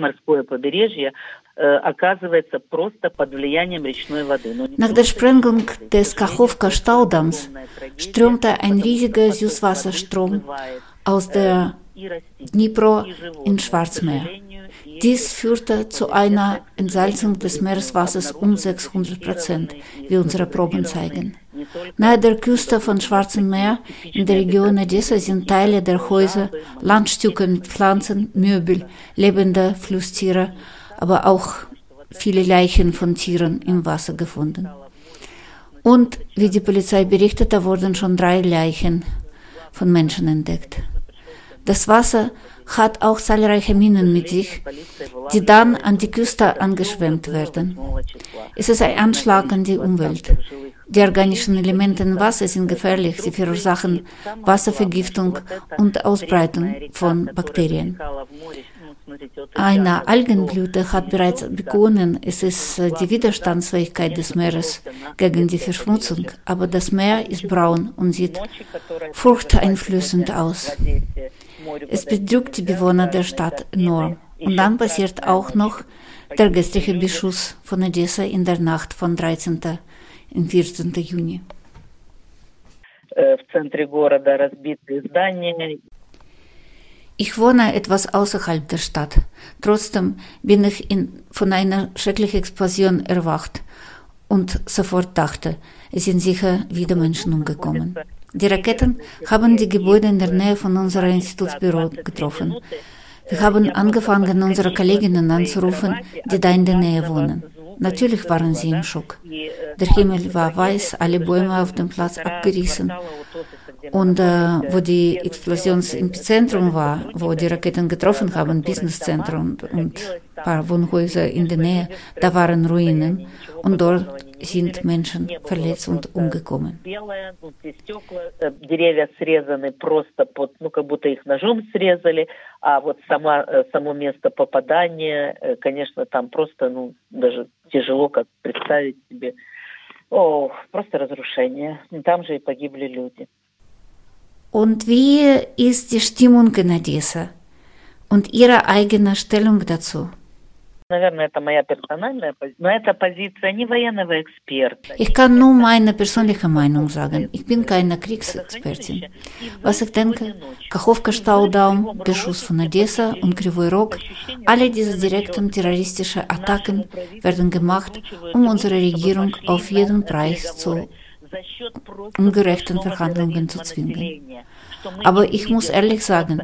Морское побережье оказывается просто под влиянием речной воды. Nach der Sprengung des Kachowka-Staudamms strömte ein riesiger Süßwasserstrom aus der Dnipro ins Schwarzmeer. Dies führte zu einer Entsalzung des Meereswassers um 600 Prozent, wie unsere Proben zeigen. Nahe der Küste von Schwarzem Meer in der Region Odessa sind Teile der Häuser, Landstücke mit Pflanzen, Möbel, lebende Flusstiere, aber auch viele Leichen von Tieren im Wasser gefunden. Und wie die Polizei berichtete, wurden schon drei Leichen von Menschen entdeckt. Das Wasser hat auch zahlreiche Minen mit sich, die dann an die Küste angeschwemmt werden. Es ist ein Anschlag an die Umwelt. Die organischen Elemente im Wasser sind gefährlich. Sie verursachen Wasservergiftung und Ausbreitung von Bakterien. Eine Algenblüte hat bereits begonnen. Es ist die Widerstandsfähigkeit des Meeres gegen die Verschmutzung. Aber das Meer ist braun und sieht furchteinflößend aus. Es bedrückt die Bewohner der Stadt enorm. Und dann passiert auch noch der gestrige Beschuss von Odessa in der Nacht von 13. und 14. Juni. Ich wohne etwas außerhalb der Stadt. Trotzdem bin ich in, von einer schrecklichen Explosion erwacht und sofort dachte, es sind sicher wieder Menschen umgekommen. Die Raketen haben die Gebäude in der Nähe von unserem Institutsbüro getroffen. Wir haben angefangen, unsere Kolleginnen anzurufen, die da in der Nähe wohnen. Natürlich waren sie im Schock. Der Himmel war weiß, alle Bäume auf dem Platz abgerissen. Und äh, wo die Explosion im Zentrum war, wo die Raketen getroffen haben, Businesszentrum und ein paar Wohnhäuser in der Nähe, da waren Ruinen. Und dort sind Menschen verletzt und umgekommen. Деревья срезаны просто под, ну, как будто их ножом срезали, а вот сама, само место попадания, конечно, там просто, ну, даже тяжело как представить себе. О, просто разрушение. Там же и погибли люди. Und wie ist die Stimmung in Odessa und Ihre eigene Stellung dazu? Наверное, это моя персональная позиция, но это позиция не военного эксперта. Ich kann nur meine persönliche Meinung sagen. Ich bin keine Kriegsexpertin. Was ich denke, Kachowka-Staudaum, Beschuss von Odessa und Krivoy Rog, alle diese direkten terroristischen Attacken werden gemacht, um unsere Regierung auf jeden Preis zu ungerechten Verhandlungen zu zwingen. Aber ich muss ehrlich sagen,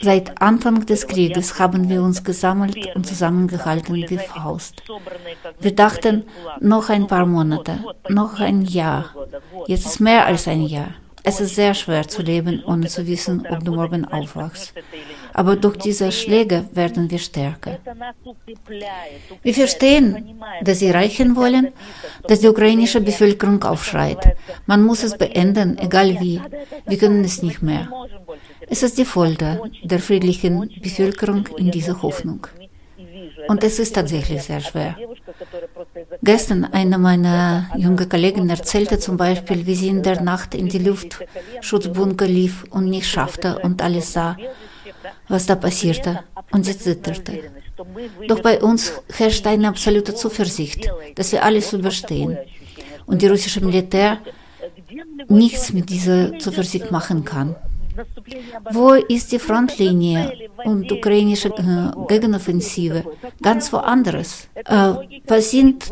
seit Anfang des Krieges haben wir uns gesammelt und zusammengehalten wie Faust. Wir dachten, noch ein paar Monate, noch ein Jahr. Jetzt ist mehr als ein Jahr. Es ist sehr schwer zu leben, ohne zu wissen, ob du morgen aufwachst. Aber durch diese Schläge werden wir stärker. Wir verstehen, dass sie reichen wollen, dass die ukrainische Bevölkerung aufschreit. Man muss es beenden, egal wie. Wir können es nicht mehr. Es ist die Folter der friedlichen Bevölkerung in dieser Hoffnung. Und es ist tatsächlich sehr schwer. Gestern eine meiner jungen Kollegen erzählte zum Beispiel, wie sie in der Nacht in die Luftschutzbunker lief und nicht schaffte und alles sah, was da passierte. Und sie zitterte. Doch bei uns herrscht eine absolute Zuversicht, dass wir alles überstehen. Und die russische Militär nichts mit dieser Zuversicht machen kann. Wo ist die Frontlinie und ukrainische äh, Gegenoffensive? Ganz woanders. Äh, was sind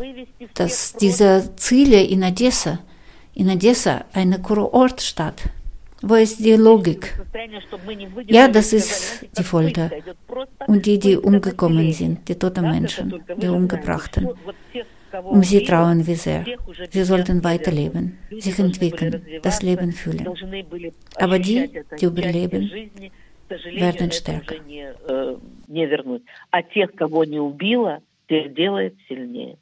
das, diese Ziele in Odessa? In Odessa, eine Kurortstadt. Wo ist die Logik? Ja, das ist die Folter. Und die, die umgekommen sind, die toten Menschen, die Umgebrachten. Um sie trauen wir sehr. Sie sollten weiterleben, sich entwickeln, das Leben fühlen. Aber die, die überleben, werden stärker. не вернуть. А тех, кого не убило, переделает сильнее.